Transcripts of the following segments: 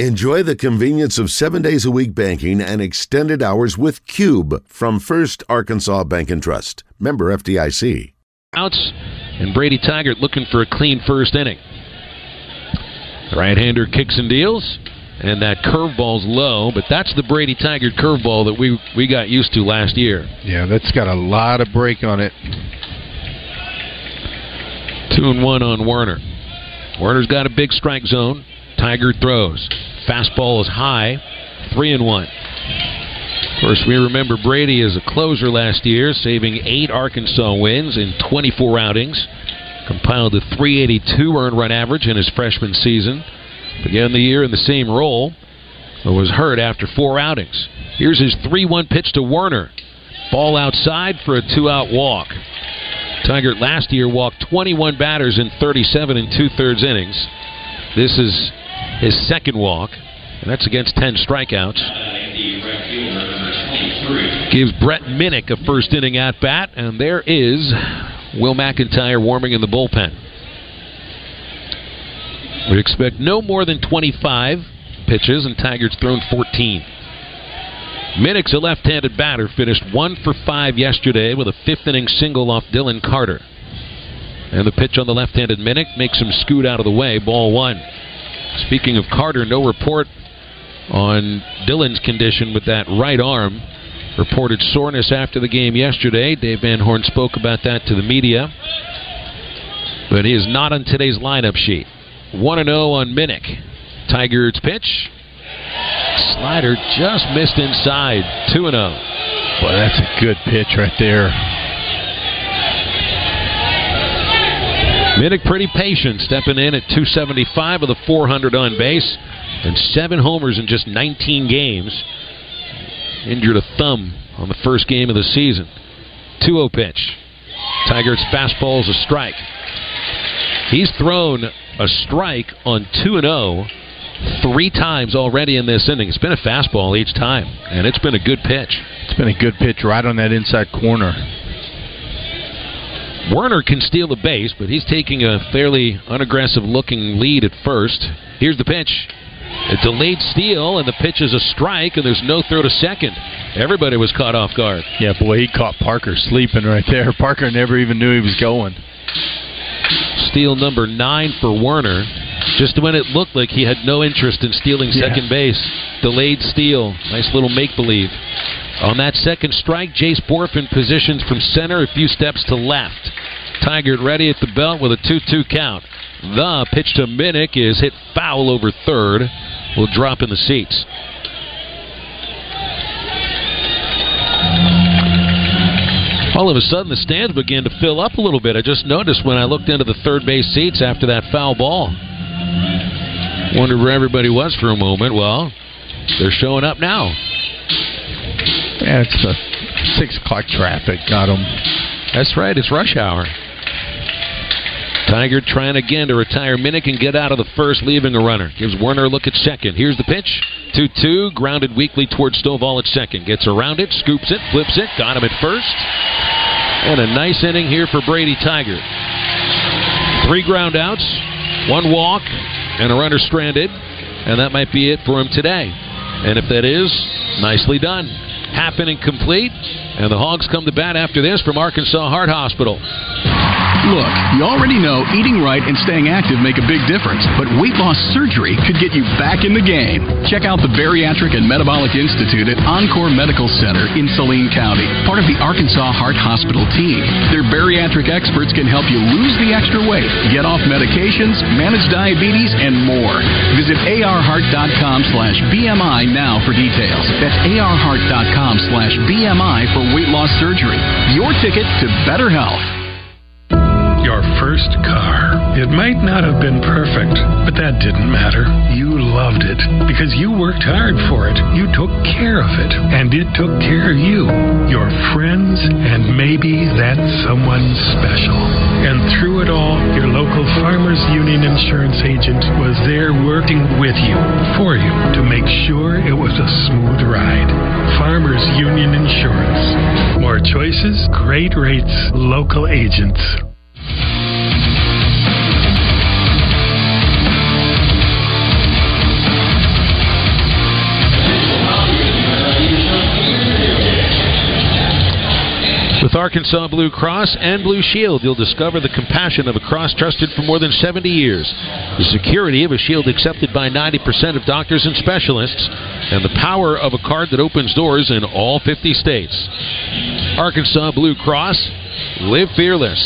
Enjoy the convenience of seven days a week banking and extended hours with Cube from First Arkansas Bank and Trust. Member FDIC. Outs, and Brady Tygart looking for a clean first inning. Right hander kicks and deals, and that curveball's low, but that's the Brady Tygart curveball that we, we got used to last year. Yeah, that's got a lot of break on it. Two and one on Werner. Werner's got a big strike zone. Tygart throws. Fastball is high. Three and one. Of course, we remember Brady as a closer last year, saving eight Arkansas wins in 24 outings. Compiled a 382 earned run average in his freshman season. Began the year in the same role, but was hurt after four outings. Here's his 3 1 pitch to Werner. Ball outside for a two out walk. Tygart last year walked 21 batters in 37 and two thirds innings. This is his second walk, and that's against 10 strikeouts. Gives Brett Minnich a first inning at bat, and there is Will McIntyre warming in the bullpen. We expect no more than 25 pitches, and Tygart's thrown 14. Minnich's a left handed batter, finished one for five yesterday with a fifth inning single off Dylan Carter. And the pitch on the left handed Minnich makes him scoot out of the way, ball one. Speaking of Carter, no report on Dylan's condition with that right arm. Reported soreness after the game yesterday. Dave Van Horn spoke about that to the media. But he is not on today's lineup sheet. 1 0 on Minnich. Tygart's pitch. Slider just missed inside. 2 0. Boy, that's a good pitch right there. Minnich pretty patient, stepping in at 275 with a 400 on base and seven homers in just 19 games. Injured a thumb on the first game of the season. 2 0 pitch. Tygart's fastball is a strike. He's thrown a strike on 2 0 three times already in this inning. It's been a fastball each time, and it's been a good pitch. It's been a good pitch right on that inside corner. Werner can steal the base, but he's taking a fairly unaggressive looking lead at first. Here's the pitch. A delayed steal, and the pitch is a strike, and there's no throw to second. Everybody was caught off guard. Yeah, boy, he caught Parker sleeping right there. Parker never even knew he was going. Steal number nine for Werner. Just when it looked like he had no interest in stealing second yeah. base. Delayed steal. Nice little make believe. On that second strike, Jace Bohrofen positions from center a few steps to left. Tygart ready at the belt with a 2 2 count. The pitch to Minnich is hit foul over third. Will drop in the seats. All of a sudden, the stands began to fill up a little bit. I just noticed when I looked into the third base seats after that foul ball. Wondered where everybody was for a moment. Well, they're showing up now. Yeah, it's the six o'clock traffic got them. That's right. It's rush hour. Tygart trying again to retire Minnich and get out of the first, leaving a runner. Gives Werner a look at second. Here's the pitch. 2 2, grounded weakly towards Stovall at second. Gets around it, scoops it, flips it, got him at first. And a nice inning here for Brady Tygart. Three ground outs, one walk, and a runner stranded. And that might be it for him today. And if that is, nicely done. Half inning complete, and the Hogs come to bat after this from Arkansas Heart Hospital. Look, you already know eating right and staying active make a big difference, but weight loss surgery could get you back in the game. Check out the Bariatric and Metabolic Institute at Encore Medical Center in Saline County, part of the Arkansas Heart Hospital team. Their bariatric experts can help you lose the extra weight, get off medications, manage diabetes, and more. Visit arheart.com slash BMI now for details. That's arheart.com slash BMI for weight loss surgery. Your ticket to better health your first car. It might not have been perfect, but that didn't matter. You loved it because you worked hard for it. You took care of it, and it took care of you, your friends, and maybe that someone special. And through it all, your local Farmers Union insurance agent was there working with you, for you, to make sure it was a smooth ride. Farmers Union Insurance. More choices, great rates, local agents. With Arkansas Blue Cross and Blue Shield, you'll discover the compassion of a cross trusted for more than 70 years, the security of a shield accepted by 90% of doctors and specialists, and the power of a card that opens doors in all 50 states. Arkansas Blue Cross, live fearless.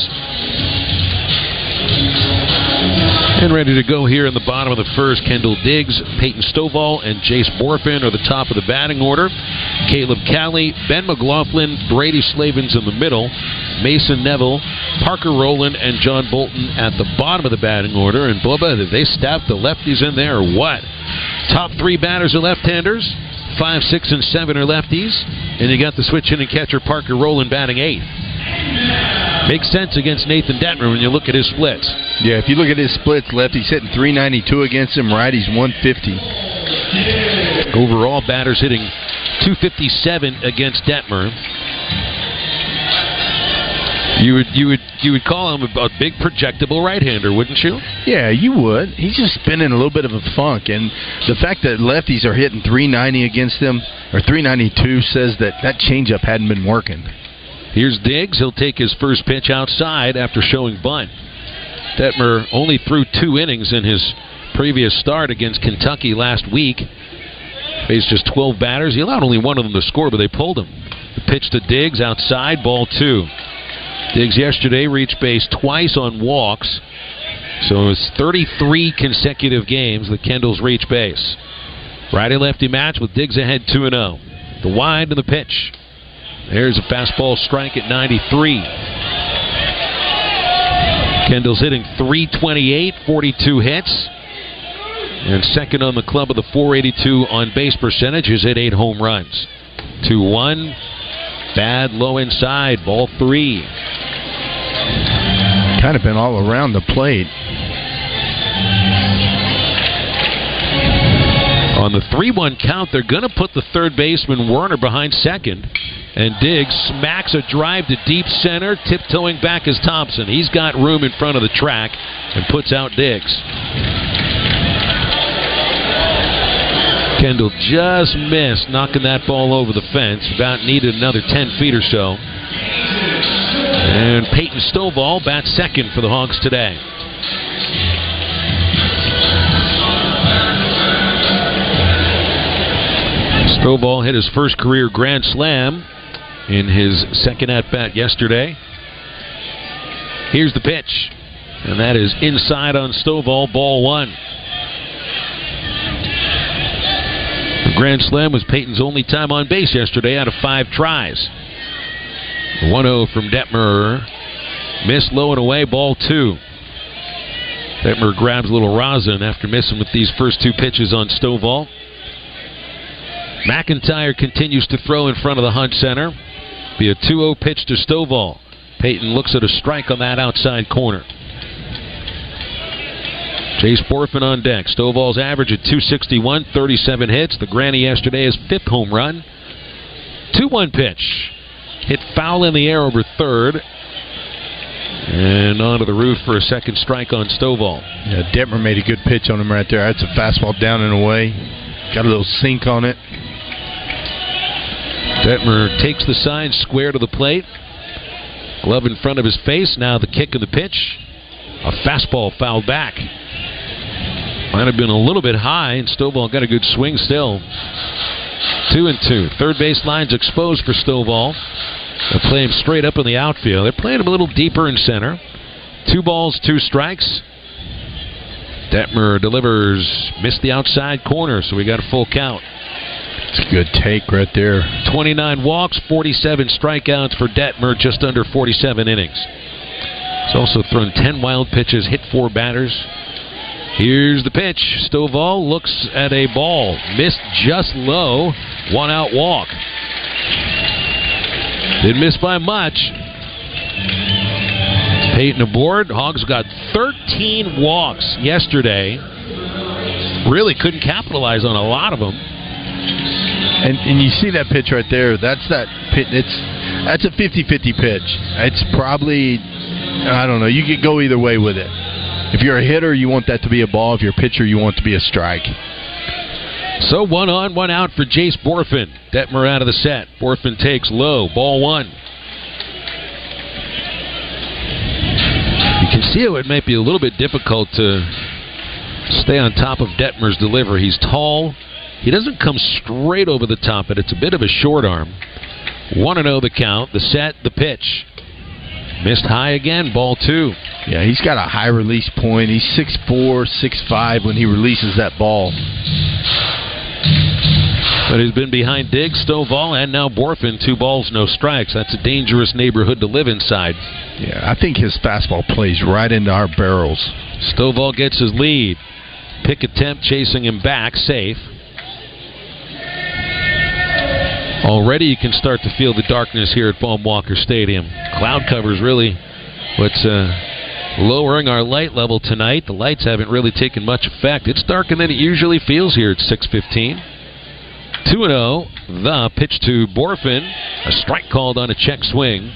And ready to go here in the bottom of the first. Kendall Diggs, Peyton Stovall, and Jace Bohrofen are the top of the batting order. Caleb Cali, Ben McLaughlin, Brady Slavens in the middle. Mason Neville, Parker Rowland, and John Bolton at the bottom of the batting order. And Bubba, did they staff the lefties in there or what? Top three batters are left-handers. Five, six, and seven are lefties. And you got the switch hitting catcher Parker Rowland batting eighth. Makes sense against Nathan Dettmer when you look at his splits. Yeah, if you look at his splits, lefty's hitting 392 against him, righty's 150. Overall, batters hitting 257 against Dettmer. You would you would you would call him a, a big projectable right-hander, wouldn't you? Yeah, you would. He's just been in a little bit of a funk, and the fact that lefties are hitting 390 against him or 392 says that that changeup hadn't been working. Here's Diggs. He'll take his first pitch outside after showing bunt. Dettmer only threw two innings in his previous start against Kentucky last week. Faced just 12 batters. He allowed only one of them to score, but they pulled him. The pitch to Diggs outside, ball two. Diggs yesterday reached base twice on walks. So it's 33 consecutive games that Kendall's reached base. Righty lefty match with Diggs ahead 2 0. The wide and the pitch. There's a fastball strike at 93. Kendall's hitting 328, 42 hits. And second on the club of the 482 on base percentage. Has hit eight home runs. 2 1. Bad low inside. Ball three. Kind of been all around the plate. On the 3 1 count, they're going to put the third baseman Werner behind second. And Diggs smacks a drive to deep center, tiptoeing back is Thompson. He's got room in front of the track and puts out Diggs. Kendall just missed knocking that ball over the fence. About needed another 10 feet or so. And Peyton Stovall bats second for the Hogs today. Stovall hit his first career grand slam in his second at bat yesterday. Here's the pitch, and that is inside on Stovall, ball one. The grand slam was Peyton's only time on base yesterday out of five tries. 1 0 from Dettmer. Missed low and away, ball two. Dettmer grabs a little rosin after missing with these first two pitches on Stovall. McIntyre continues to throw in front of the Hunt Center. Be a 2 0 pitch to Stovall. Peyton looks at a strike on that outside corner. Jace Bohrofen on deck. Stovall's average at 261, 37 hits. The granny yesterday is fifth home run. 2 1 pitch. Hit foul in the air over third. And onto the roof for a second strike on Stovall. Yeah, Dettmer made a good pitch on him right there. That's a fastball down and away. Got a little sink on it. Dettmer takes the sign square to the plate. Glove in front of his face. Now the kick of the pitch. A fastball fouled back. Might have been a little bit high, and Stovall got a good swing still. Two and two. Third base line's exposed for Stovall. They play him straight up in the outfield. They're playing him a little deeper in center. Two balls, two strikes. Dettmer delivers, missed the outside corner, so we got a full count. It's a good take right there. 29 walks, 47 strikeouts for Dettmer, just under 47 innings. He's also thrown 10 wild pitches, hit four batters. Here's the pitch. Stovall looks at a ball. Missed just low. One out walk. Didn't miss by much. Peyton aboard. Hogs got 13 walks yesterday. Really couldn't capitalize on a lot of them. And and you see that pitch right there. That's that pitch. It's that's a 50-50 pitch. It's probably I don't know. You could go either way with it. If you're a hitter, you want that to be a ball. If you're a pitcher, you want it to be a strike. So one on, one out for Jace Bohrofen. Dettmer out of the set. Bohrofen takes low. Ball one. You can see how it might be a little bit difficult to stay on top of Dettmer's delivery. He's tall. He doesn't come straight over the top, but it's a bit of a short arm. 1 0 the count, the set, the pitch. Missed high again, ball two. Yeah, he's got a high release point. He's 6'4, 6'5 when he releases that ball. But he's been behind Diggs, Stovall, and now Bohrofen. Two balls, no strikes. That's a dangerous neighborhood to live inside. Yeah, I think his fastball plays right into our barrels. Stovall gets his lead. Pick attempt chasing him back, safe. Already you can start to feel the darkness here at Baum Walker Stadium. Cloud cover's really what's uh, lowering our light level tonight. The lights haven't really taken much effect. It's darker than it usually feels here at 615. 2 0. The pitch to Bohrofen. A strike called on a check swing.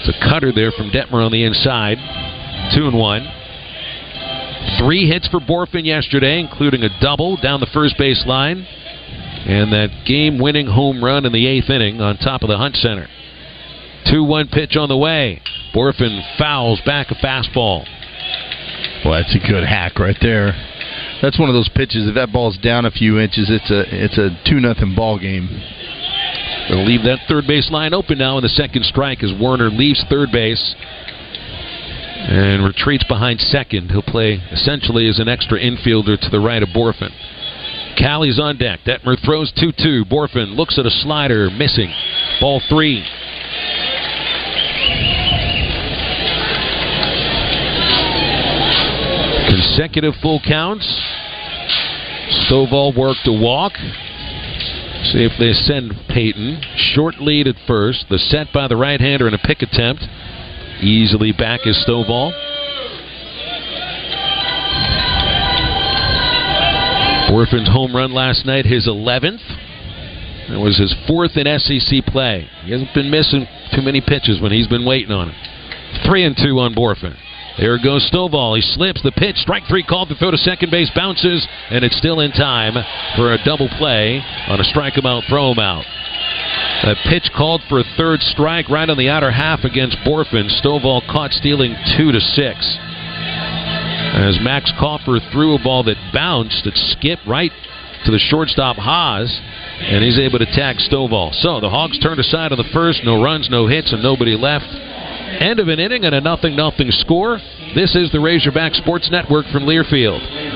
It's a cutter there from Dettmer on the inside. 2 and 1. Three hits for Bohrofen yesterday, including a double down the first base line and that game winning home run in the eighth inning on top of the Hunt Center. 2 1 pitch on the way. Bohrofen fouls back a fastball. Well, that's a good hack right there. That's one of those pitches. If that ball's down a few inches, it's a it's a two nothing ball game. They'll leave that third base line open now in the second strike as Werner leaves third base and retreats behind second. He'll play essentially as an extra infielder to the right of Bohrofen. Cali's on deck. Dettmer throws 2 2. Bohrofen looks at a slider, missing. Ball three. Consecutive full counts. Stovall worked a walk. See if they send Peyton. Short lead at first. The set by the right hander and a pick attempt. Easily back is Stovall. Bohrofen's home run last night, his 11th. It was his fourth in SEC play. He hasn't been missing too many pitches when he's been waiting on it. Three and two on Bohrofen. There goes Stovall. He slips the pitch. Strike three called to throw to second base. Bounces, and it's still in time for a double play on a strike him out, throw him out. A pitch called for a third strike right on the outer half against Bohrofen. Stovall caught stealing two to six. As Max Kaufer threw a ball that bounced, that skipped right to the shortstop Haas, and he's able to tag Stovall. So the Hogs turned aside on the first, no runs, no hits, and nobody left. End of an inning and a nothing nothing score. This is the Razorback Sports Network from Learfield.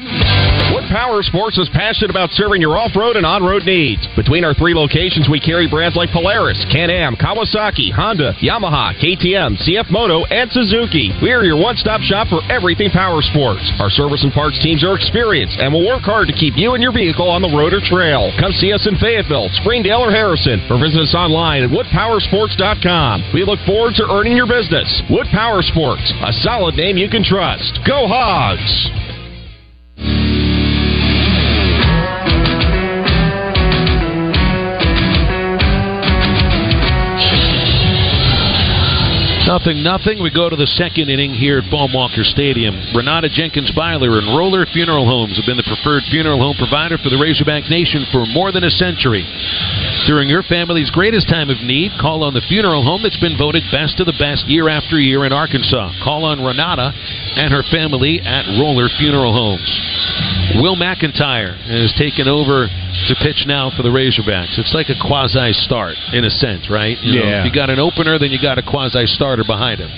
Wood Power Sports is passionate about serving your off-road and on-road needs. Between our three locations, we carry brands like Polaris, Can-Am, Kawasaki, Honda, Yamaha, KTM, CF Moto, and Suzuki. We are your one-stop shop for everything power sports. Our service and parts teams are experienced and will work hard to keep you and your vehicle on the road or trail. Come see us in Fayetteville, Springdale, or Harrison, or visit us online at woodpowersports.com. We look forward to earning your business. Wood Power Sports, a solid name you can trust. Go Hogs! Nothing, nothing. We go to the second inning here at Baumwalker Stadium. Renata Jenkins Byler and Roller Funeral Homes have been the preferred funeral home provider for the Razorback Nation for more than a century. During your family's greatest time of need, call on the funeral home that's been voted best of the best year after year in Arkansas. Call on Renata and her family at Roller Funeral Homes. Will McIntyre has taken over to pitch now for the Razorbacks. It's like a quasi start in a sense, right? You know, Yeah. if you got an opener, then you got a quasi starter behind him.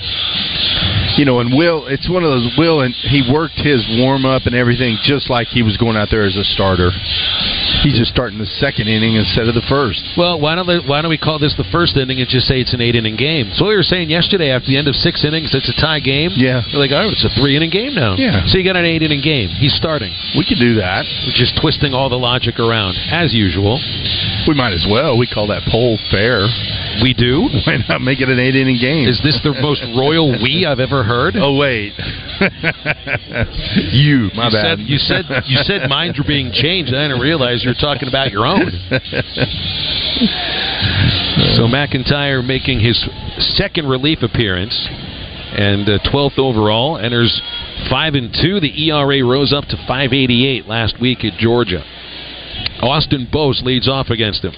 You know, and Will, it's one of those Will, and he worked his warm up and everything just like he was going out there as a starter. He's just starting the second inning instead of the first. Well, why don't they, why don't we call this the first inning and just say it's an eight inning game? So we were saying yesterday after the end of six innings, it's a tie game. Yeah. You're like, oh, it's a three inning game now. Yeah. So you got an eight inning game. He's starting. We could do that. We're just twisting all the logic around as usual. We might as well. We call that poll fair. We do. Why not make it an eight inning game? Is this the most royal we I've ever heard? Oh wait, you. My you bad. Said, you said you said minds were being changed. I didn't realize you're talking about your own. so McIntyre making his second relief appearance and uh, 12th overall enters five and two. The ERA rose up to 5.88 last week at Georgia. Austin Bost leads off against him.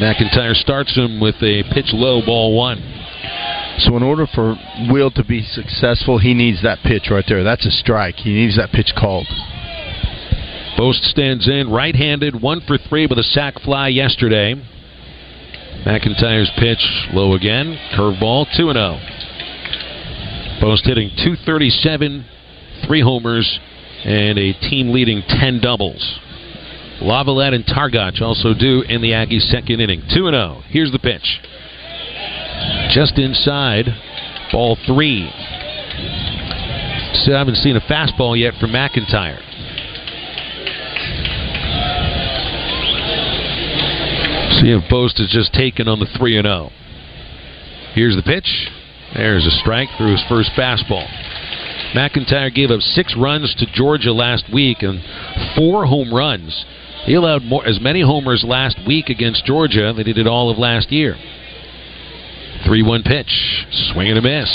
McIntyre starts him with a pitch low, ball one. So in order for Will to be successful, he needs that pitch right there. That's a strike. He needs that pitch called. Bost stands in, right-handed, one for three with a sac fly yesterday. McIntyre's pitch low again, curveball, two and oh. zero. Bost hitting 237, three homers, and a team-leading 10 doubles. LaViolette and Targac also do in the Aggies' second inning. 2 0. Here's the pitch. Just inside, ball three. Still haven't seen a fastball yet from McIntyre. See if Bost is just taken on the 3 0. Here's the pitch. There's a strike through his first fastball. McIntyre gave up six runs to Georgia last week and four home runs. He allowed more, as many homers last week against Georgia than he did all of last year. 3 1 pitch. Swing and a miss.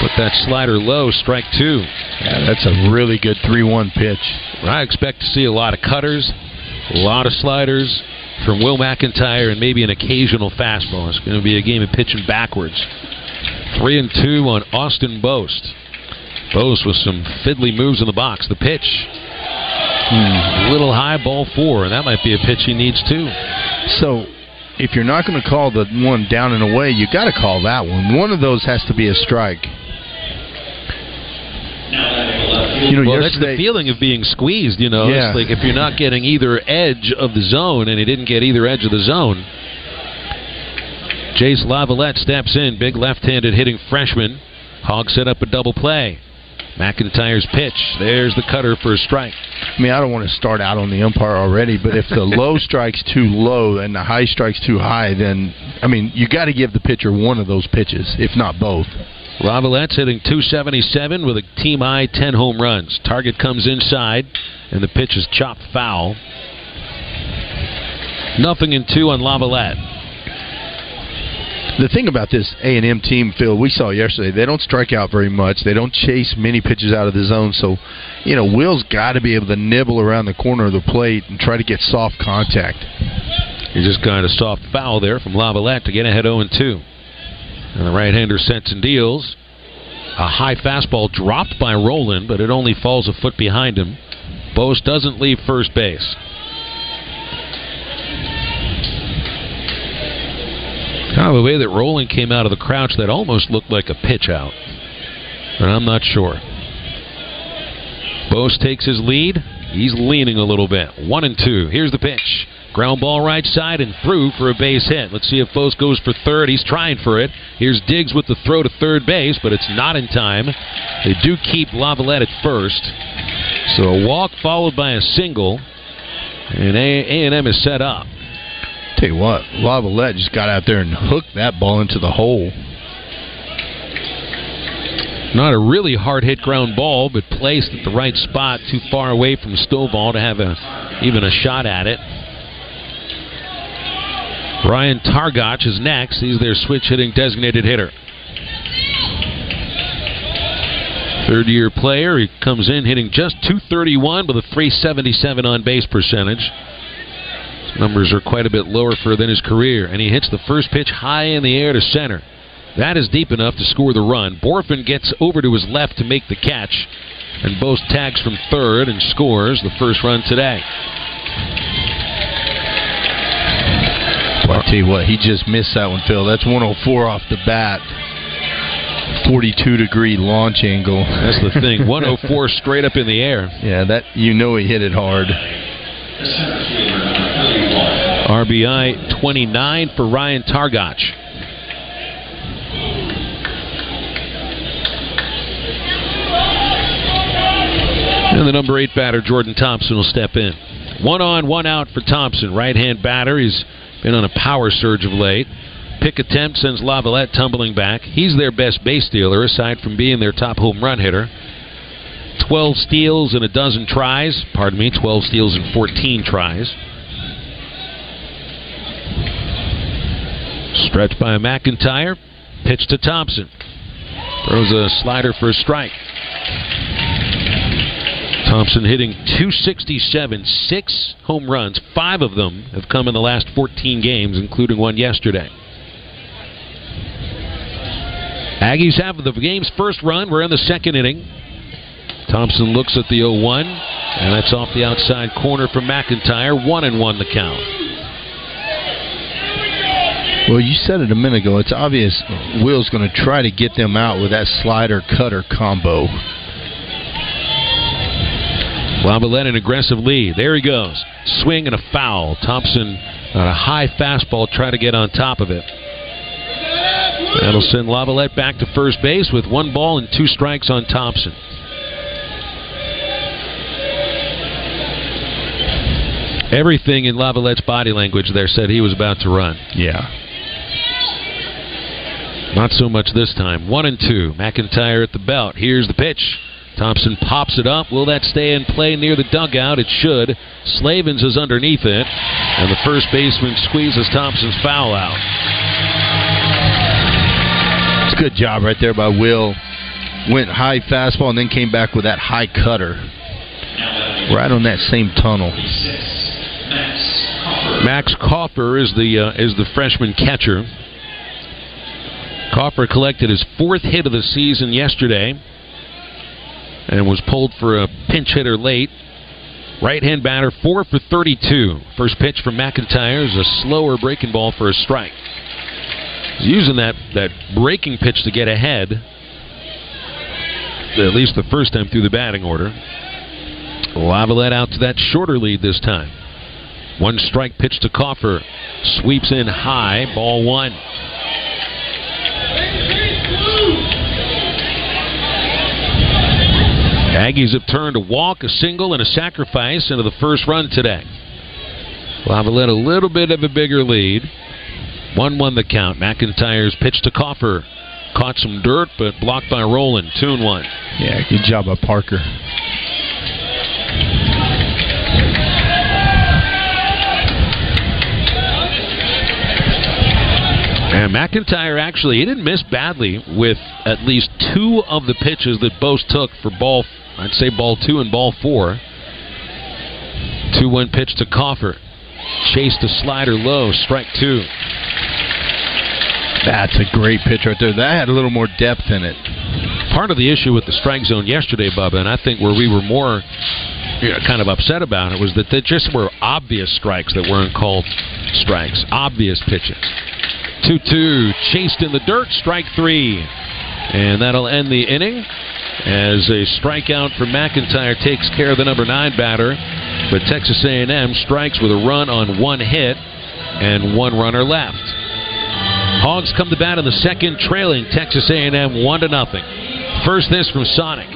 Put that slider low, strike two. Yeah, that's a really good 3 1 pitch. I expect to see a lot of cutters, a lot of sliders from Will McIntyre, and maybe an occasional fastball. It's going to be a game of pitching backwards. 3 and 2 on Austin Bost. Bost with some fiddly moves in the box. The pitch Hmm. Little high ball four, and that might be a pitch he needs too. So, if you're not going to call the one down and away, you got to call that one. One of those has to be a strike. You know, well, that's the feeling of being squeezed. You know, yeah. it's like if you're not getting either edge of the zone, and he didn't get either edge of the zone. Jace LaViolette steps in, big left-handed hitting freshman. Hog set up a double play. McIntyre's pitch. There's the cutter for a strike. I mean, I don't want to start out on the umpire already, but if the low strike's too low and the high strike's too high, then I mean, you got to give the pitcher one of those pitches, if not both. LaViolette's hitting 277 with a team high 10 home runs. Target comes inside, and the pitch is chopped foul. Nothing in two on LaViolette the thing about this A and M team, Phil, we saw yesterday, they don't strike out very much. They don't chase many pitches out of the zone. So, you know, Will's got to be able to nibble around the corner of the plate and try to get soft contact. He just got a soft foul there from LaViolette to get ahead 0 2. And the right-hander sets and deals. A high fastball dropped by Rowland, but it only falls a foot behind him. Bost doesn't leave first base. The way that Rowland came out of the crouch, that almost looked like a pitch out. But I'm not sure. Bost takes his lead. He's leaning a little bit. One and two. Here's the pitch. Ground ball right side and through for a base hit. Let's see if Bost goes for third. He's trying for it. Here's Diggs with the throw to third base, but it's not in time. They do keep LaViolette at first. So a walk followed by a single, and A&M is set up. Tell you what, LaViolette just got out there and hooked that ball into the hole. Not a really hard hit ground ball, but placed at the right spot, too far away from Stovall to have a even a shot at it. Ryan Targac is next. He's their switch hitting designated hitter. Third year player. He comes in hitting just 231 with a 377 on base percentage. Numbers are quite a bit lower for than his career, and he hits the first pitch high in the air to center. That is deep enough to score the run. Bohrofen gets over to his left to make the catch, and Bost tags from third and scores the first run today. Well, I tell you what, he just missed that one, Phil. That's 104 off the bat. 42 degree launch angle. That's the thing. 104 straight up in the air. Yeah, that you know he hit it hard. RBI 29 for Ryan Targac. And the number eight batter, Jordan Thompson, will step in. One on, one out for Thompson. Right hand batter. He's been on a power surge of late. pick attempt sends LaViolette tumbling back. He's their best base stealer, aside from being their top home run hitter. 12 steals and a dozen tries. Pardon me, 12 steals and 14 tries. Stretch by McIntyre. Pitch to Thompson. Throws a slider for a strike. Thompson hitting 267, six home runs. Five of them have come in the last 14 games, including one yesterday. Aggies have the game's first run. We're in the second inning. Thompson looks at the 0 1, and that's off the outside corner from McIntyre. 1 and 1 the count. Well, you said it a minute ago. It's obvious Will's going to try to get them out with that slider cutter combo. LaViolette an aggressive lead. There he goes. Swing and a foul. Thompson on a high fastball, try to get on top of it. That'll send LaViolette back to first base with one ball and two strikes on Thompson. Everything in LaViolette's body language there said he was about to run. Yeah. Not so much this time. One and two. McIntyre at the belt. Here's the pitch. Thompson pops it up. Will that stay in play near the dugout? It should. Slavens is underneath it. And the first baseman squeezes Thompson's foul out. It's a good job right there by Will. Went high fastball and then came back with that high cutter. Right on that same tunnel. Max Kaufer is the uh, is the freshman catcher. Kaufer collected his fourth hit of the season yesterday and was pulled for a pinch hitter late. Right hand batter, four for 32. First pitch from McIntyre is a slower breaking ball for a strike. He's using that, that breaking pitch to get ahead, at least the first time through the batting order. LaViolette out to that shorter lead this time. One strike pitch to Kaufer. Sweeps in high, ball one. Aggies have turned a walk, a single, and a sacrifice into the first run today. LaViolette a little bit of a bigger lead. 1 1 the count. McIntyre's pitch to Kaufer. Caught some dirt, but blocked by Rowland. 2 and 1. Yeah, good job by Parker. And McIntyre actually he didn't miss badly with at least two of the pitches that Bost took for ball I'd say ball two and ball four. Two one pitch to Kaufer. Chased a slider low, strike two. That's a great pitch right there. That had a little more depth in it. Part of the issue with the strike zone yesterday, Bubba, and I think where we were more you know, kind of upset about it was that there just were obvious strikes that weren't called strikes. Obvious pitches. 2 2, chased in the dirt, strike three. And that'll end the inning as a strikeout for McIntyre takes care of the number nine batter. But Texas A&M strikes with a run on one hit and one runner left. Hogs come to bat in the second, trailing Texas A&M one to nothing. First, this from Sonic.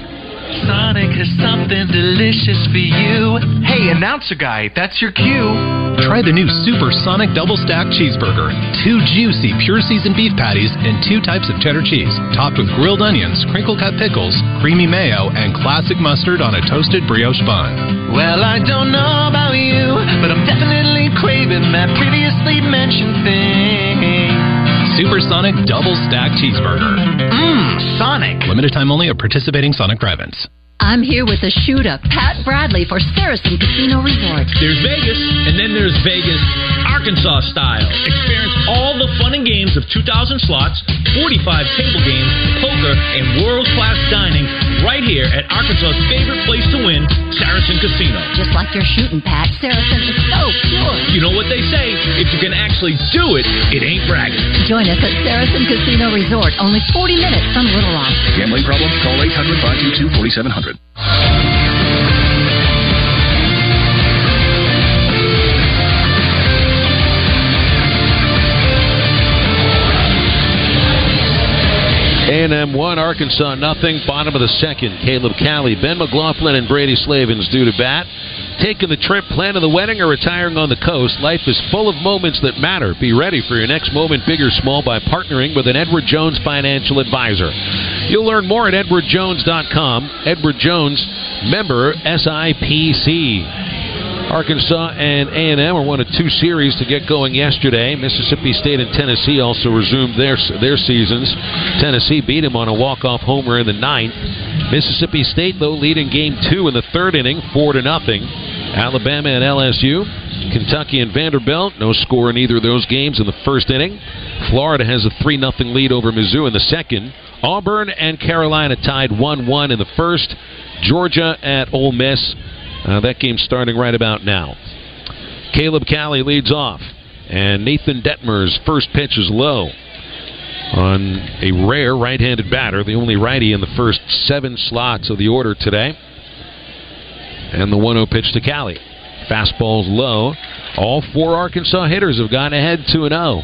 Sonic has something delicious for you. Hey, announcer guy, that's your cue. Try the new Supersonic Double Stack Cheeseburger. Two juicy, pure seasoned beef patties and two types of cheddar cheese, topped with grilled onions, crinkle cut pickles, creamy mayo, and classic mustard on a toasted brioche bun. Well, I don't know about you, but I'm definitely craving that previously mentioned thing. Supersonic Double Stack Cheeseburger. Mmm, Sonic. Limited time only at participating Sonic drive-ins. I'm here with the shooter, Pat Bradley, for Saracen Casino Resort. There's Vegas, and then there's Vegas Arkansas style. Experience all the fun and games of 2,000 slots, 45 table games, poker, and world class dining right here at Arkansas's favorite place to win, Saracen Casino. Just like your shooting, Pat, Saracen is so pure. You know what they say if you can actually do it, it ain't bragging. Join us at Saracen Casino Resort, only 40 minutes from Little Rock. Gambling problem? Call 800 522 4700. A&M one, Arkansas nothing. Bottom of the second, Caleb Cali, Ben McLaughlin, and Brady Slavens due to bat. taking the trip, planning the wedding, or retiring on the coast, life is full of moments that matter. Be ready for your next moment, big or small, by partnering with an Edward Jones financial advisor. You'll learn more at edwardjones.com. Edward Jones, member SIPC. Arkansas and A&M are one of two series to get going yesterday. Mississippi State and Tennessee also resumed their their seasons. Tennessee beat them on a walk-off homer in the ninth. Mississippi State, though, leading game two in the third inning, four to nothing. Alabama and LSU. Kentucky and Vanderbilt, no score in either of those games in the first inning. Florida has a 3 0 lead over Mizzou in the second. Auburn and Carolina tied 1 1 in the first. Georgia at Ole Miss. Uh, that game's starting right about now. Caleb Cali leads off, and Nathan Dettmer's first pitch is low on a rare right handed batter, the only righty in the first seven slots of the order today. And the 1 0 pitch to Cali. Fastball's low. All four Arkansas hitters have gone ahead 2 0.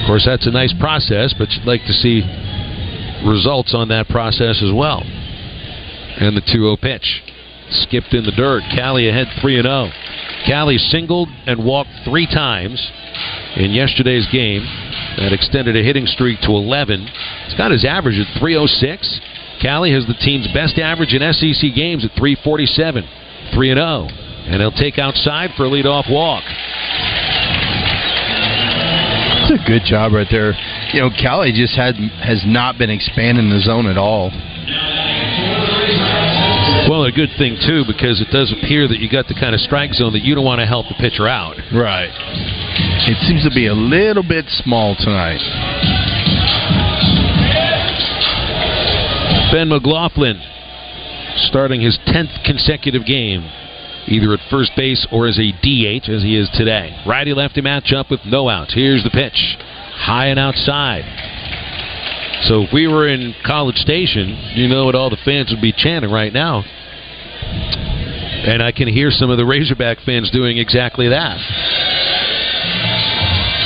Of course, that's a nice process, but you'd like to see results on that process as well. And the 2 0 pitch. Skipped in the dirt. Cali ahead 3 0. Cali singled and walked three times in yesterday's game. That extended a hitting streak to 11. He's got his average at 306. Cali has the team's best average in SEC games at 347. 3 0. And oh, he'll take outside for a leadoff walk. It's a good job right there. You know, Cali just had has not been expanding the zone at all. Well, a good thing too because it does appear that you got the kind of strike zone that you don't want to help the pitcher out. Right. It seems to be a little bit small tonight. Ben McLaughlin starting his 10th consecutive game, either at first base or as a DH, as he is today. Righty lefty matchup with no outs. Here's the pitch. High and outside. So if we were in College Station, you know what all the fans would be chanting right now. And I can hear some of the Razorback fans doing exactly that.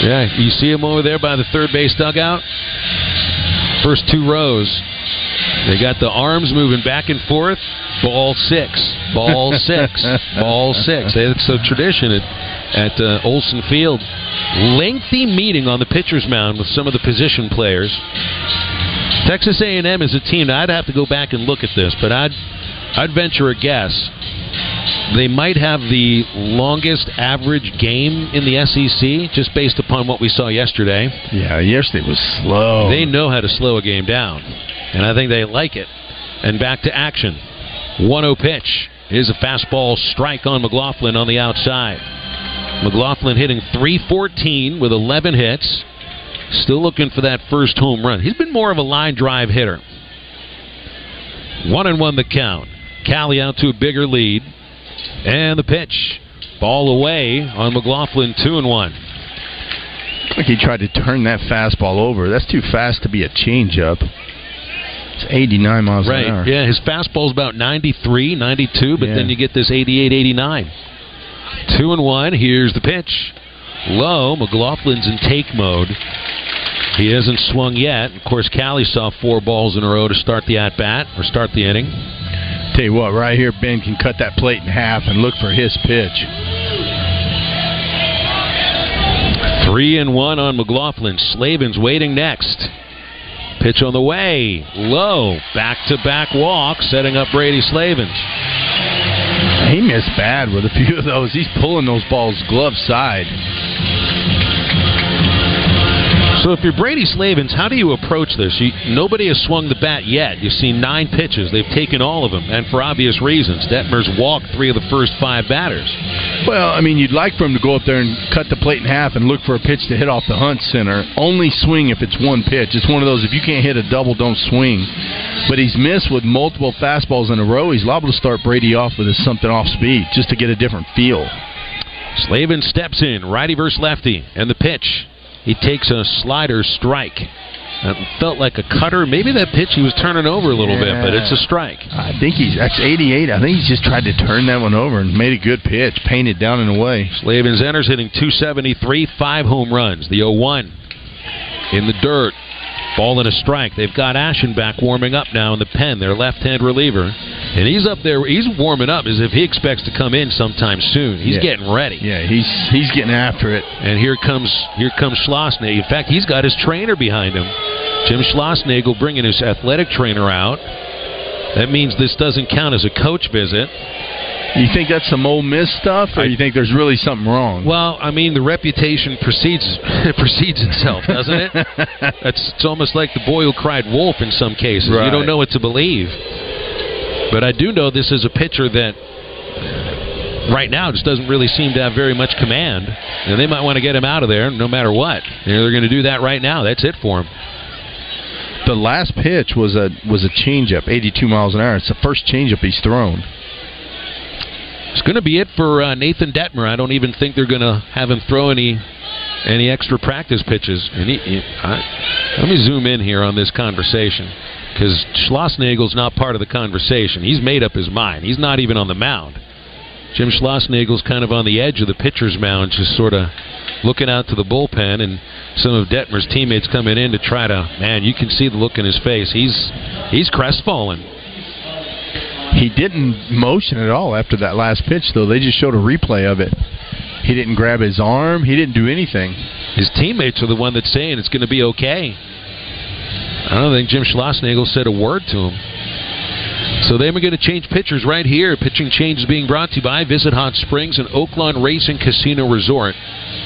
Yeah, you see them over there by the third base dugout? First two rows. They got the arms moving back and forth. Ball six, ball six, ball six. It's a tradition at, at uh, Olsen Field. Lengthy meeting on the pitcher's mound with some of the position players. Texas A&M is a team. I'd have to go back and look at this, but I'd I'd venture a guess. They might have the longest average game in the SEC, just based upon what we saw yesterday. Yeah, yesterday was slow. They know how to slow a game down, and I think they like it. And back to action. 1 0 pitch. Is a fastball strike on McLaughlin on the outside. McLaughlin hitting 314 with 11 hits. Still looking for that first home run. He's been more of a line drive hitter. One and one the count. Cali out to a bigger lead. And the pitch. Ball away on McLaughlin, two and one. Like he tried to turn that fastball over. That's too fast to be a changeup. It's 89 miles right. an hour. Yeah, his fastball's about 93, 92, but Yeah. then you get this 88, 89. Two and one. Here's the pitch. Low. McLaughlin's in take mode. He hasn't swung yet. Of course, Cali saw four balls in a row to start the at bat or start the inning. Tell you what, right here, Ben can cut that plate in half and look for his pitch. Three and one on McLaughlin. Slavens waiting next. Pitch on the way. Low. Back to back walk, setting up Brady Slavens. He missed bad with a few of those. He's pulling those balls glove side. So if you're Brady Slavens, how do you approach this? You, nobody has swung the bat yet. You've seen nine pitches. They've taken all of them, and for obvious reasons. Dettmer's walked three of the first five batters. Well, I mean, you'd like for him to go up there and cut the plate in half and look for a pitch to hit off the hunt center. Only swing if it's one pitch. It's one of those, if you can't hit a double, don't swing. But he's missed with multiple fastballs in a row. He's liable to start Brady off with a something off speed just to get a different feel. Slavin steps in, righty versus lefty, and the pitch. He takes a slider strike. It felt like a cutter. Maybe that pitch he was turning over a little bit, but it's a strike. I think he's that's 88. I think he's just tried to turn that one over and made a good pitch, painted down and away. Slavens enters hitting 273, five home runs. The 0-1 in the dirt. Ball and a strike. They've got Aschenbeck warming up now in the pen, their left-hand reliever. And he's up there. He's warming up as if he expects to come in sometime soon. He's Yeah. getting ready. Yeah, he's he's getting after it. And here comes here comes Schlossnagle. In fact, he's got his trainer behind him. Jim Schlossnagle bringing his athletic trainer out. That means this doesn't count as a coach visit. You think that's some Ole Miss stuff, or you think there's really something wrong? Well, I mean, the reputation precedes it precedes itself, doesn't it? That's it's almost like the boy who cried wolf in some cases. You don't know what to believe. But I do know this is a pitcher that right now just doesn't really seem to have very much command. And they might want to get him out of there no matter what. You know, they're going to do that right now. That's it for him. The last pitch was a was a changeup, 82 miles an hour. It's the first changeup he's thrown. It's going to be it for uh, Nathan Dettmer. I don't even think they're going to have him throw any any extra practice pitches. And he, he- I, let me zoom in here on this conversation because Schlossnagle's not part of the conversation. He's made up his mind. He's not even on the mound. Jim Schlossnagel's kind of on the edge of the pitcher's mound, just sort of looking out to the bullpen, and some of Dettmer's teammates coming in to try to. Man, you can see the look in his face. He's he's crestfallen. He didn't motion at all after that last pitch, though. They just showed a replay of it. He didn't grab his arm. He didn't do anything. His teammates are the one that's saying it's going to be okay. I don't think Jim Schlossnagle said a word to him. So then we're going to change pitchers right here. Pitching change is being brought to you by Visit Hot Springs and Oaklawn Racing Casino Resort.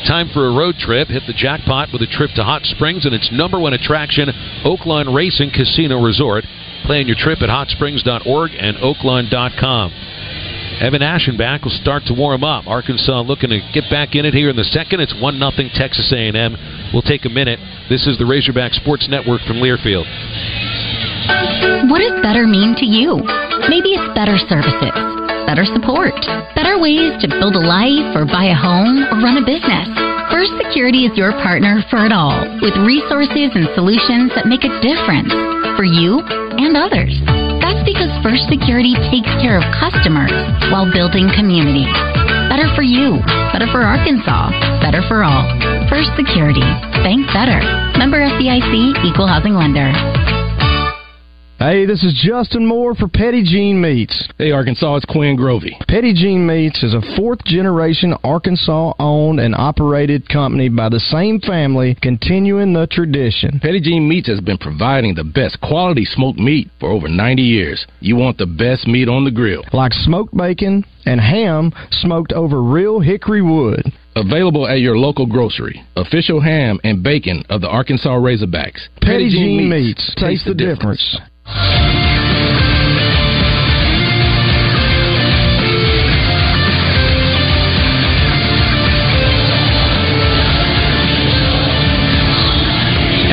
Time for a road trip. Hit the jackpot with a trip to Hot Springs and its number one attraction, Oaklawn Racing Casino Resort. Plan your trip at hotsprings.org and oaklawn.com. Evan Aschenbeck will start to warm up. Arkansas looking to get back in it here in the second. It's one 0 Texas A&M. We'll take a minute. This is the Razorback Sports Network from Learfield. What does better mean to you? Maybe it's better services, better support, better ways to build a life or buy a home or run a business. First Security is your partner for it all, with resources and solutions that make a difference for you and others. That's because First Security takes care of customers while building communities. Better for you, better for Arkansas, better for all. First Security. Bank better. Member FDIC, Equal Housing Lender. Hey, this is Justin Moore for Petit Jean Meats. Hey, Arkansas, it's Quinn Grovey. Petit Jean Meats is a fourth generation Arkansas owned and operated company by the same family, continuing the tradition. Petit Jean Meats has been providing the best quality smoked meat for over 90 years. You want the best meat on the grill. Like smoked bacon and ham smoked over real hickory wood. Available at your local grocery. Official ham and bacon of the Arkansas Razorbacks. Petit Jean Meats. Taste the difference.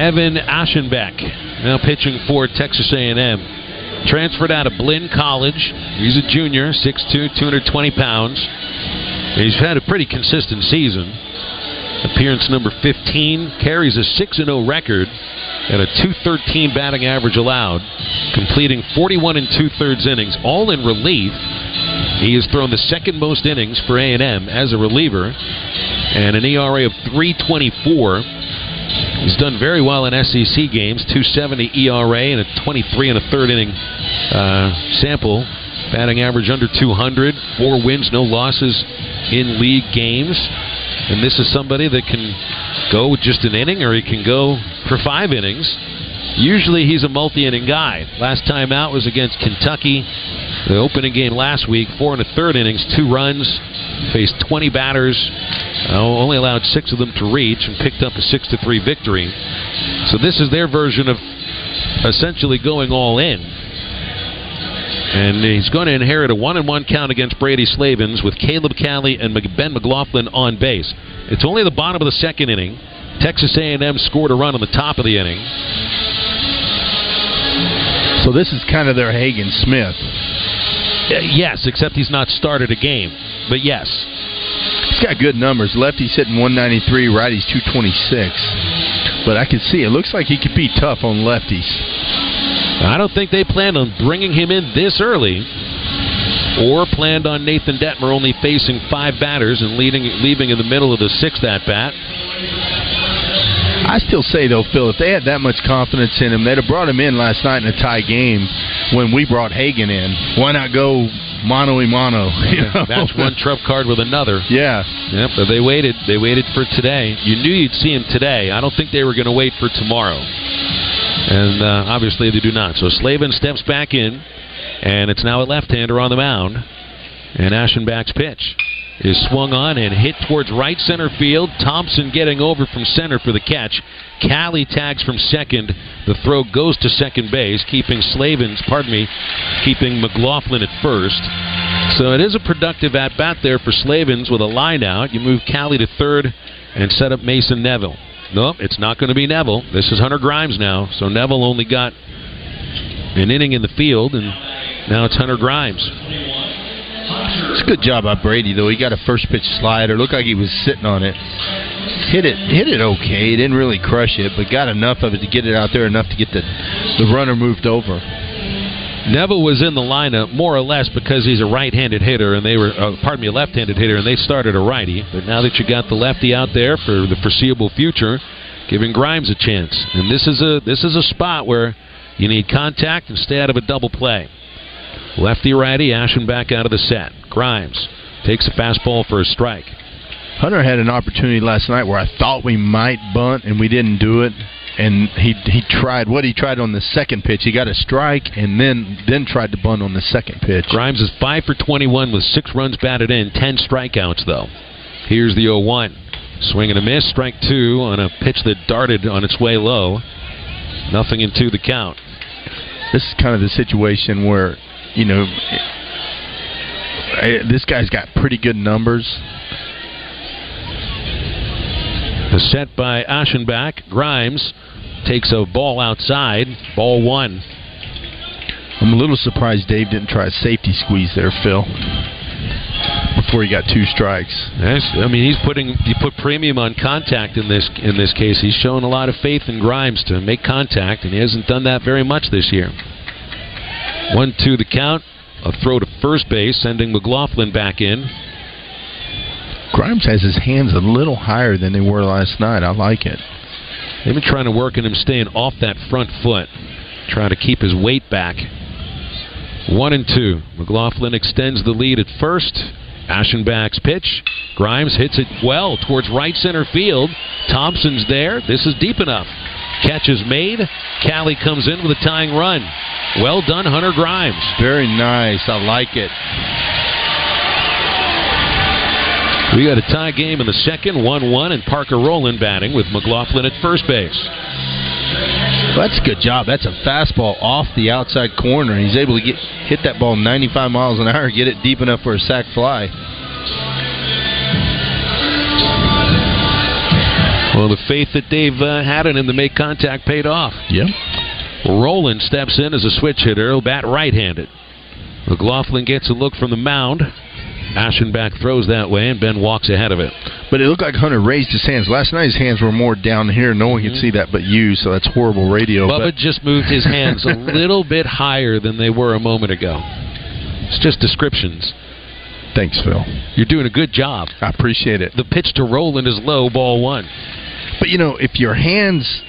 Evan Aschenbeck now pitching for Texas A&M. Transferred out of Blinn College. He's a junior, 6'2", 220 pounds. He's had a pretty consistent season. Appearance number 15 carries a 6-0 record and a 213 batting average allowed, completing 41 and two-thirds innings, all in relief. He has thrown the second most innings for A&M as a reliever, and an ERA of 324. He's done very well in SEC games, 270 ERA and a 23 and a third inning uh, sample. Batting average under 200, four wins, no losses in league games. And this is somebody that can go with just an inning or he can go for five innings. Usually he's a multi inning guy. Last time out was against Kentucky. The opening game last week, four and a third innings, two runs, faced 20 batters, uh, only allowed six of them to reach, and picked up a 6 to 3 victory. So this is their version of essentially going all in. And he's going to inherit a one and one count against Brady Slavens with Caleb Cali and Ben McLaughlin on base. It's only the bottom of the second inning. Texas A&M scored a run on the top of the inning. So this is kind of their Hagen Smith. Uh, yes, except he's not started a game. But yes. He's got good numbers. Lefty's hitting 193, righty's 226. But I can see it looks like he could be tough on lefties. I don't think they planned on bringing him in this early, or planned on Nathan Dettmer only facing five batters and leading, leaving in the middle of the sixth at bat. I still say though, Phil, if they had that much confidence in him, they'd have brought him in last night in a tie game when we brought Hagen in. Why not go mano y? You know? Match one trump card with another. Yeah. Yep. But they waited. They waited for today. You knew you'd see him today. I don't think they were going to wait for tomorrow. And uh, obviously they do not. So Slavens steps back in, and it's now a left-hander on the mound. And Aschenbeck's pitch is swung on and hit towards right center field. Thompson getting over from center for the catch. Cali tags from second. The throw goes to second base, keeping Slavens, pardon me, keeping McLaughlin at first. So it is a productive at bat there for Slavens with a line out. You move Cali to third and set up Mason Neville. Nope, it's not going to be Neville. This is Hunter Grimes now. So Neville only got an inning in the field, and now it's Hunter Grimes. It's a good job by Brady though. He got a first pitch slider. Looked like he was sitting on it. Hit it, hit it okay. Didn't really crush it, but got enough of it to get it out there enough to get the the runner moved over. Neville was in the lineup more or less because he's a right-handed hitter, and they were, uh, pardon me, a left-handed hitter, and they started a righty. But now that you got the lefty out there for the foreseeable future, giving Grimes a chance, and this is a this is a spot where you need contact and stay out of a double play. Lefty righty, Aschenbeck out of the set. Grimes takes a fastball for a strike. Hunter had an opportunity last night where I thought we might bunt and we didn't do it. And he he tried what he tried on the second pitch. He got a strike and then then tried to bunt on the second pitch. Grimes is five for 21 with six runs batted in, 10 strikeouts though. Here's the 0-1. Swing and a miss, strike two on a pitch that darted on its way low. Nothing into the count. This is kind of the situation where you know eh, this guy's got pretty good numbers. The set by Aschenbeck. Grimes takes a ball outside. Ball one. I'm a little surprised Dave didn't try a safety squeeze there, Phil. Before he got two strikes. I mean he's putting he put premium on contact in this in this case. He's shown a lot of faith in Grimes to make contact, and he hasn't done that very much this year. One two the count. A throw to first base, sending McLaughlin back in. Grimes has his hands a little higher than they were last night. I like it. They've been trying to work on him staying off that front foot, trying to keep his weight back. One and two. McLaughlin extends the lead at first. Aschenbeck's pitch. Grimes hits it well towards right center field. Thompson's there. This is deep enough. Catch is made. Cali comes in with a tying run. Well done, Hunter Grimes. Very nice. I like it. We got a tie game in the second, 1 1, and Parker Rowland batting with McLaughlin at first base. Well, that's a good job. That's a fastball off the outside corner. He's able to get hit that ball 95 miles an hour, get it deep enough for a sac fly. Well, the faith that Dave uh, had in him to make contact paid off. Yep. Rowland steps in as a switch hitter. He'll bat right-handed. McLaughlin gets a look from the mound. Aschenbeck throws that way, and Ben walks ahead of it. But it looked like Hunter raised his hands. Last night his hands were more down here. No one could mm-hmm. see that but you, so that's horrible radio. Bubba but just moved his hands a little bit higher than they were a moment ago. It's just descriptions. Thanks, Phil. You're doing a good job. I appreciate it. The pitch to Rowland is low, ball one. But you know, if your hands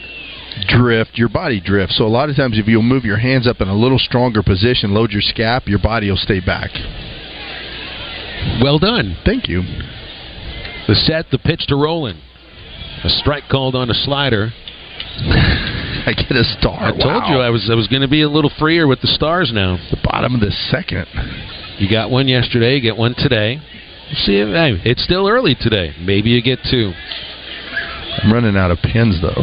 drift, your body drifts. So a lot of times, if you'll move your hands up in a little stronger position, load your scap, your body will stay back. Well done. Thank you. The set, the pitch to Rowland. A strike called on a slider. I get a star. I told you I was I was going to be a little freer with the stars now. The bottom of the second. You got one yesterday. You get one today. See, if- hey, it's still early today. Maybe you get two. I'm running out of pins though.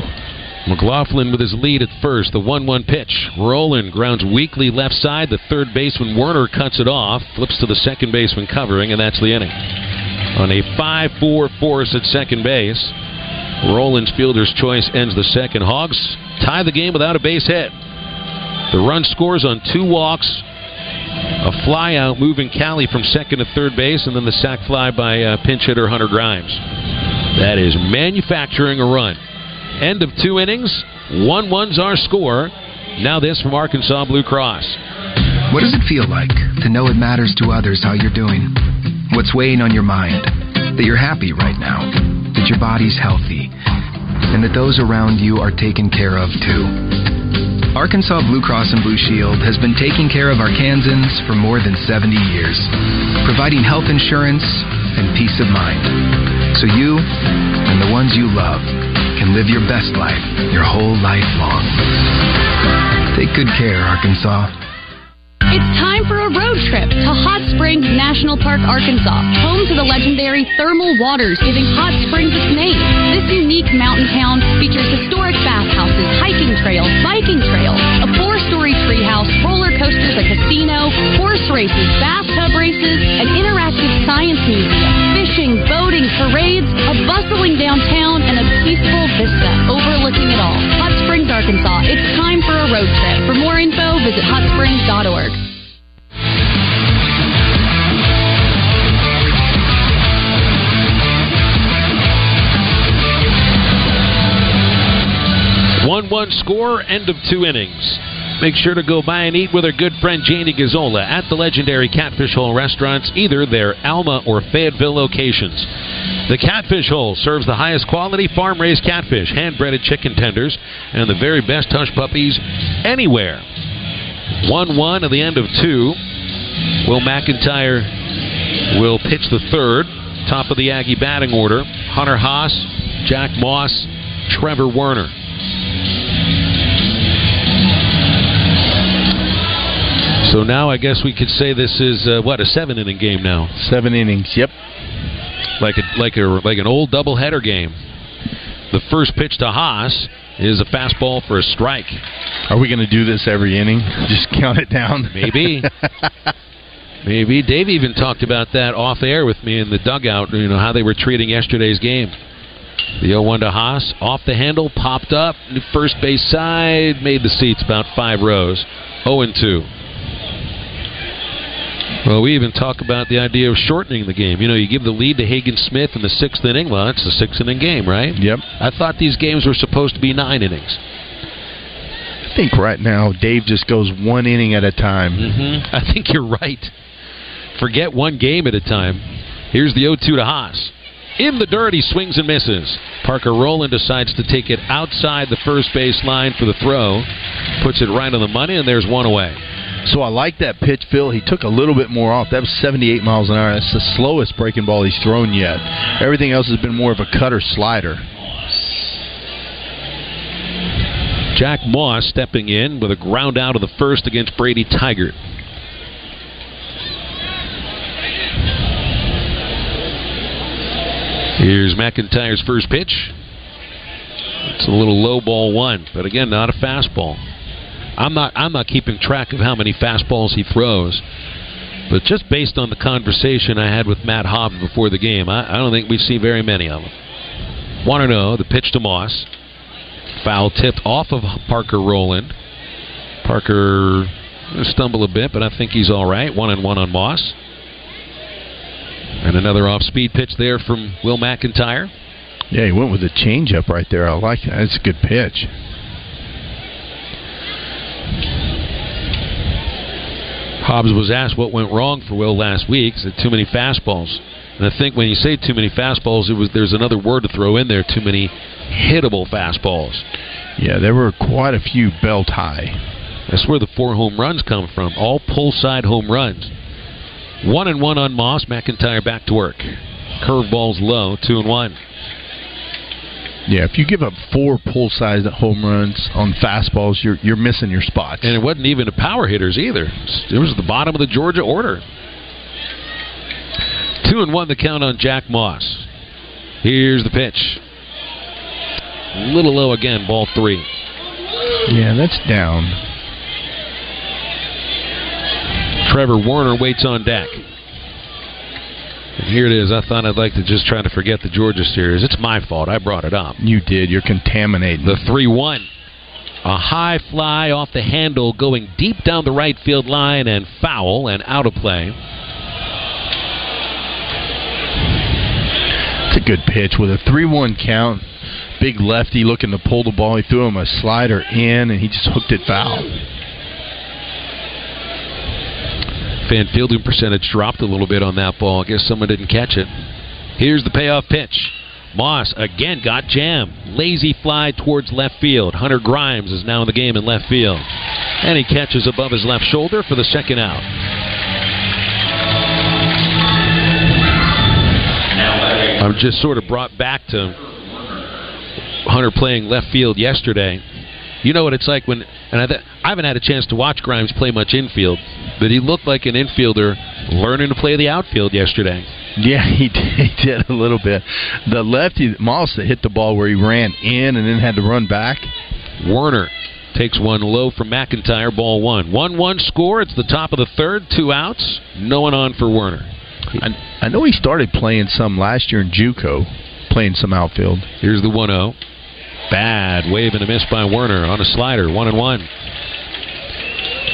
McLaughlin with his lead at first. The 1 1 pitch. Rowland grounds weakly left side. The third baseman Werner cuts it off. Flips to the second baseman covering, and that's the inning. On a 5 4 force at second base, Rowland's fielder's choice ends the second. Hogs tie the game without a base hit. The run scores on two walks, a fly out moving Cali from second to third base, and then the sac fly by uh, pinch hitter Hunter Grimes. That is manufacturing a run. End of two innings. 1 1's our score. Now, this from Arkansas Blue Cross. What does it feel like to know it matters to others how you're doing? What's weighing on your mind? That you're happy right now, that your body's healthy, and that those around you are taken care of too. Arkansas Blue Cross and Blue Shield has been taking care of Arkansans for more than 70 years, providing health insurance and peace of mind. So you and the ones you love can live your best life your whole life long. Take good care, Arkansas. It's time for a road trip to Hot Springs National Park, Arkansas, home to the legendary thermal waters, giving Hot Springs its name. This unique mountain town features historic bathhouses, hiking trails, biking trails, a four-story treehouse, roller coasters, a casino, horse races, bathtub races, an interactive science museum, fishing, boating, parades, a bustling downtown, peaceful vista overlooking it all. Hot Springs, Arkansas. It's time for a road trip. For more info, visit hotsprings.org. One one score, end of two innings. Make sure to go by and eat with our good friend Janie Gazzola at the legendary Catfish Hole restaurants, either their Alma or Fayetteville locations. The Catfish Hole serves the highest quality farm raised catfish, hand breaded chicken tenders, and the very best hush puppies anywhere. 1 1 at the end of two. Will McEntire will pitch the third. Top of the Aggie batting order Hunter Haas, Jack Moss, Trevor Werner. So now I guess we could say this is uh, what a seven inning game now. Seven innings. Yep. Like a like a like an old doubleheader game. The first pitch to Haas is a fastball for a strike. Are we going to do this every inning? Just count it down. Maybe. Maybe Dave even talked about that off air with me in the dugout. You know how they were treating yesterday's game. The 0-1 to Haas off the handle, popped up, first base side, made the seats about five rows. 0-2. Well, we even talk about the idea of shortening the game. You know, you give the lead to Hagen Smith in the sixth inning. Well, it's a six inning game, right? Yep. I thought these games were supposed to be nine innings. I think right now Dave just goes one inning at a time. Mm-hmm. I think you're right. Forget one game at a time. Here's the 0 2 to Haas. In the dirt, he swings and misses. Parker Rowland decides to take it outside the first base line for the throw. Puts it right on the money, and there's one away. So I like that pitch, Phil. He took a little bit more off. That was 78 miles an hour. That's the slowest breaking ball he's thrown yet. Everything else has been more of a cutter slider. Jack Moss stepping in with a ground out of the first against Brady Tygart. Here's McEntire's first pitch. It's a little low ball one, but again, not a fastball. I'm not I'm not keeping track of how many fastballs he throws, but just based on the conversation I had with Matt Hobbs before the game, I, I don't think we see very many of them. Want to know the pitch to Moss, foul tipped off of Parker Rowland. Parker stumble a bit, but I think he's all right. One and one on Moss. And another off-speed pitch there from Will McEntire. Yeah, he went with a changeup right there. I like that. It's a good pitch. Hobbs was asked what went wrong for Will last week. Said too many fastballs. And I think when you say too many fastballs, it was there's another word to throw in there. Too many hittable fastballs. Yeah, there were quite a few belt high. That's where the four home runs come from. All pull side home runs. One and one on Moss. McEntire back to work. Curveballs low. Two and one. Yeah, if you give up four pull-sized home runs on fastballs, you're you're missing your spots. And it wasn't even to power hitters either. It was the bottom of the Georgia order. Two and one the count on Jack Moss. Here's the pitch. A little low again, ball three. Yeah, that's down. Trevor Werner waits on deck. And here it is. I thought I'd like to just try to forget the Georgia series. It's my fault. I brought it up. You did. You're contaminating. The 3 1. A high fly off the handle going deep down the right field line and foul and out of play. It's a good pitch with a 3 1 count. Big lefty looking to pull the ball. He threw him a slider in and he just hooked it foul. Fan fielding percentage dropped a little bit on that ball. I guess someone didn't catch it. Here's the payoff pitch. Moss again got jammed. Lazy fly towards left field. Hunter Grimes is now in the game in left field. And he catches above his left shoulder for the second out. I'm just sort of brought back to Hunter playing left field yesterday. You know what it's like when, and I, th- I haven't had a chance to watch Grimes play much infield, but he looked like an infielder learning to play the outfield yesterday. Yeah, he did, he did a little bit. The lefty Moss that hit the ball where he ran in and then had to run back. Werner takes one low from McEntire, ball one. 1 1 score. It's the top of the third, two outs. No one on for Werner. I, I know he started playing some last year in Juco, playing some outfield. Here's the 1 0. Bad wave and a miss by Werner on a slider, 1 and 1.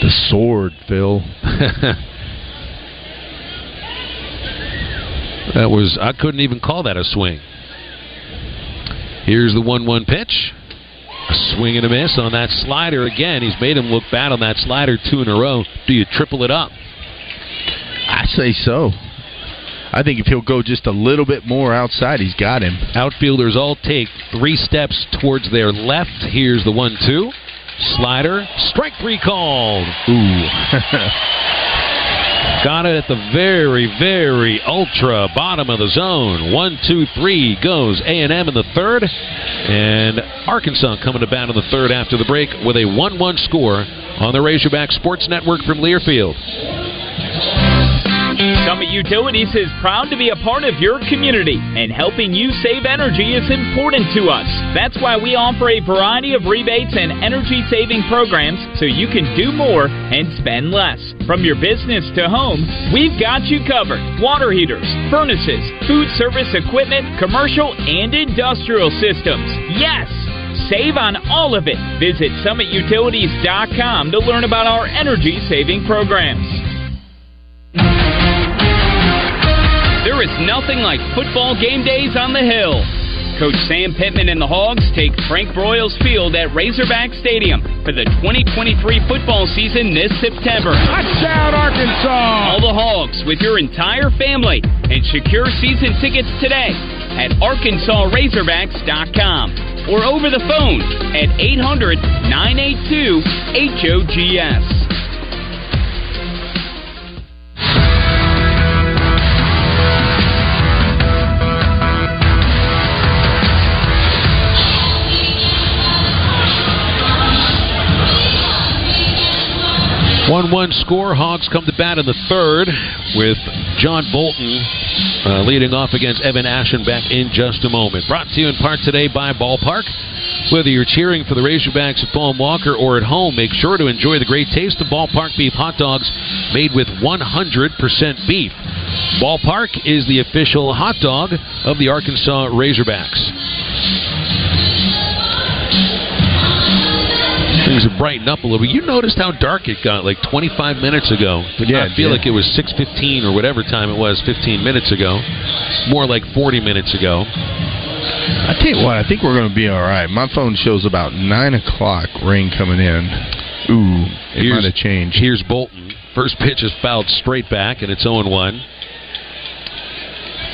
The sword, Phil. that was, I couldn't even call that a swing. Here's the 1 1 pitch. A swing and a miss on that slider again. He's made him look bad on that slider two in a row. Do you triple it up? I say so. I think if he'll go just a little bit more outside, he's got him. Outfielders all take three steps towards their left. Here's the one two. Slider. Strike three called. Ooh. Got it at the very, very ultra bottom of the zone. One, two, three goes A&M in the third. And Arkansas coming to bat in the third after the break with a 1-1 score on the Razorback Sports Network from Learfield. Summit Utilities is proud to be a part of your community, and helping you save energy is important to us. That's why we offer a variety of rebates and energy saving programs so you can do more and spend less. From your business to home, we've got you covered. Water heaters, furnaces, food service equipment, commercial and industrial systems. Yes! Save on all of it. Visit summitutilities.com to learn about our energy saving programs. There is nothing like football game days on the Hill. Coach Sam Pittman and the Hogs take Frank Broyles Field at Razorback Stadium for the 2023 football season this September. Touchdown, Arkansas! All the Hogs with your entire family and secure season tickets today at ArkansasRazorbacks.com or over the phone at 800 982 HOGS. One-one score. Hogs come to bat in the third with John Bolton uh, leading off against Evan Aschenbeck in just a moment. Brought to you in part today by Ballpark. Whether you're cheering for the Razorbacks at Baum-Walker or at home, make sure to enjoy the great taste of Ballpark beef hot dogs made with 100% beef. Ballpark is the official hot dog of the Arkansas Razorbacks. Things have brightened up a little bit. You noticed how dark it got like 25 minutes ago. Did Yeah, not feel it like it was 6:15 or whatever time it was 15 minutes ago. More like 40 minutes ago. I tell you what, I think we're going to be all right. My phone shows about nine o'clock rain coming in. Ooh, it Here's- might have changed. Here's Bolton. First pitch is fouled straight back, and it's 0 1.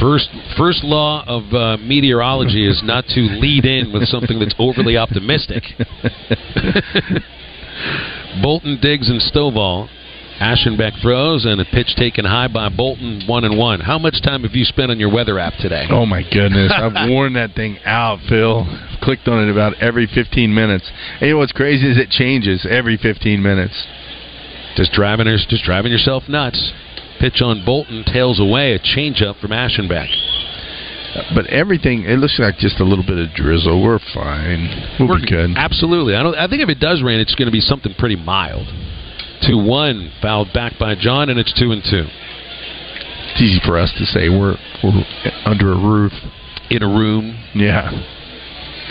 First, first law of uh, meteorology is not to lead in with something that's overly optimistic. Bolton digs and Stovall. Aschenbeck throws and a pitch taken high by Bolton, one and one. How much time have you spent on your weather app today? Oh my goodness! I've worn that thing out, Phil. I've clicked on it about every 15 minutes. And you know what's crazy is it changes every 15 minutes. Just driving, just driving yourself nuts. Pitch on Bolton, tails away. A changeup from Aschenbeck. But everything, it looks like just a little bit of drizzle. We're fine. We'll be good. Absolutely. I don't. I think if it does rain, it's going to be something pretty mild. Two one fouled back by John, and it's two and two. It's easy for us to say we're we're under a roof in a room. Yeah.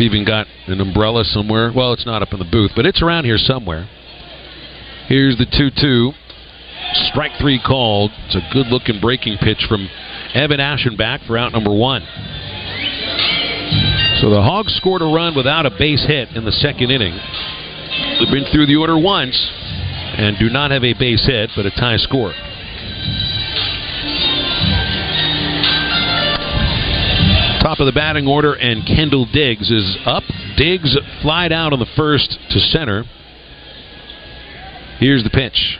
We've even got an umbrella somewhere. Well, it's not up in the booth, but it's around here somewhere. Here's the two two. Strike three called. It's a good looking breaking pitch from Evan Aschenbeck for out number one. So the Hogs scored a run without a base hit in the second inning. They've been through the order once and do not have a base hit, but a tie score. Top top of the batting order, and Kendall Diggs is up. Diggs flied out on the first to center. Here's the pitch.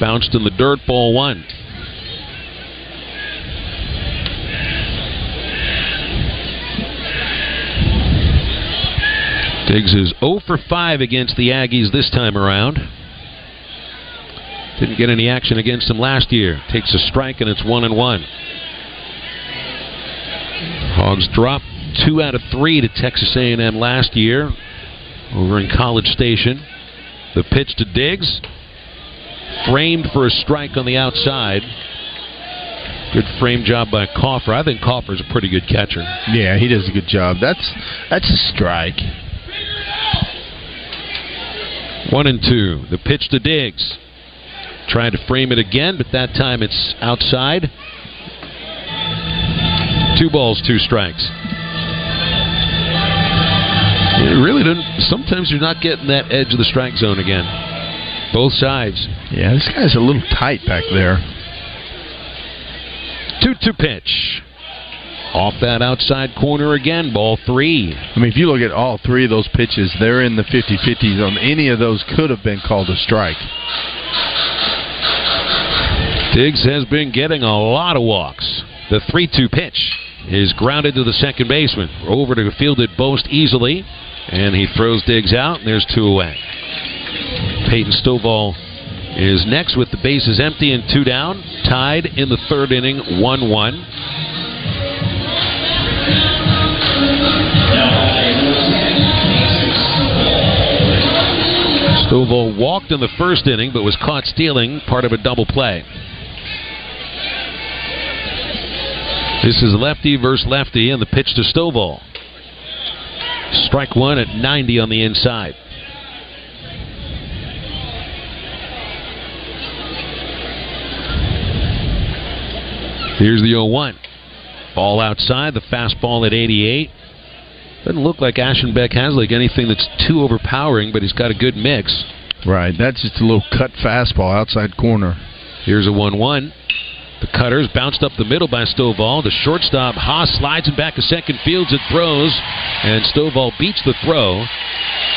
Bounced in the dirt, ball one. Diggs is 0 for 5 against the Aggies this time around. Didn't get any action against them last year. Takes a strike and it's 1 and 1. Hogs dropped two out of three to Texas A&M last year over in College Station. The pitch to Diggs, framed for a strike on the outside. Good frame job by Kaufer. I think Kaufer's a pretty good catcher. Yeah, he does a good job. That's that's a strike. One and two. The pitch to Diggs. Trying to frame it again, but that time it's outside. Two balls, two strikes. It really doesn't. Sometimes you're not getting that edge of the strike zone again. Both sides. Yeah, this guy's a little tight back there. 2 2 pitch. Off that outside corner again, ball three. I mean, if you look at all three of those pitches, they're in the 50 50 zone. Um, any of those could have been called a strike. Diggs has been getting a lot of walks. The 3 2 pitch is grounded to the second baseman. Over to field it Bost easily, and he throws Diggs out, and there's two away. Peyton Stovall is next with the bases empty and two down. Tied in the third inning, 1 1. Stovall walked in the first inning, but was caught stealing part of a double play. This is lefty versus lefty, and the pitch to Stovall. Strike one at 90 on the inside. Here's the 0 1. Ball outside, the fastball at 88. Doesn't look like Aschenbeck has like anything that's too overpowering, but he's got a good mix. Right, that's just a little cut fastball outside corner. Here's a 1 1. The cutters bounced up the middle by Stovall. The shortstop, Haas, slides it back to second fields. It throws, and Stovall beats the throw.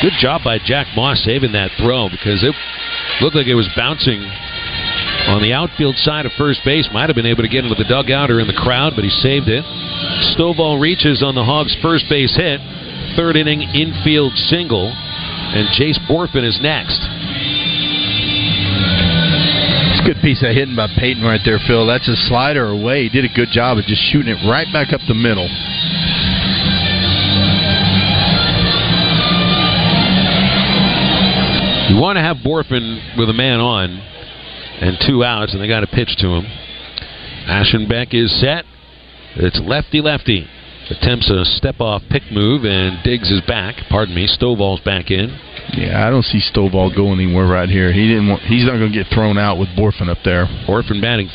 Good job by Jack Moss saving that throw because it looked like it was bouncing on the outfield side of first base. Might have been able to get into the dugout or in the crowd, but he saved it. Stovall reaches on the Hogs' first base hit. Third inning infield single, and Jace Bohrofen is next. It's a good piece of hitting by Peyton right there, Phil. That's a slider away. He did a good job of just shooting it right back up the middle. You want to have Bohrofen with a man on and two outs, and they got a pitch to him. Aschenbeck is set. It's lefty lefty. Attempts a step off pick move, and Diggs is back. Pardon me, Stovall's back in. Yeah, I don't see Stovall going anywhere right here. He didn't. Want, he's not going to get thrown out with Bohrofen up there. Bohrofen batting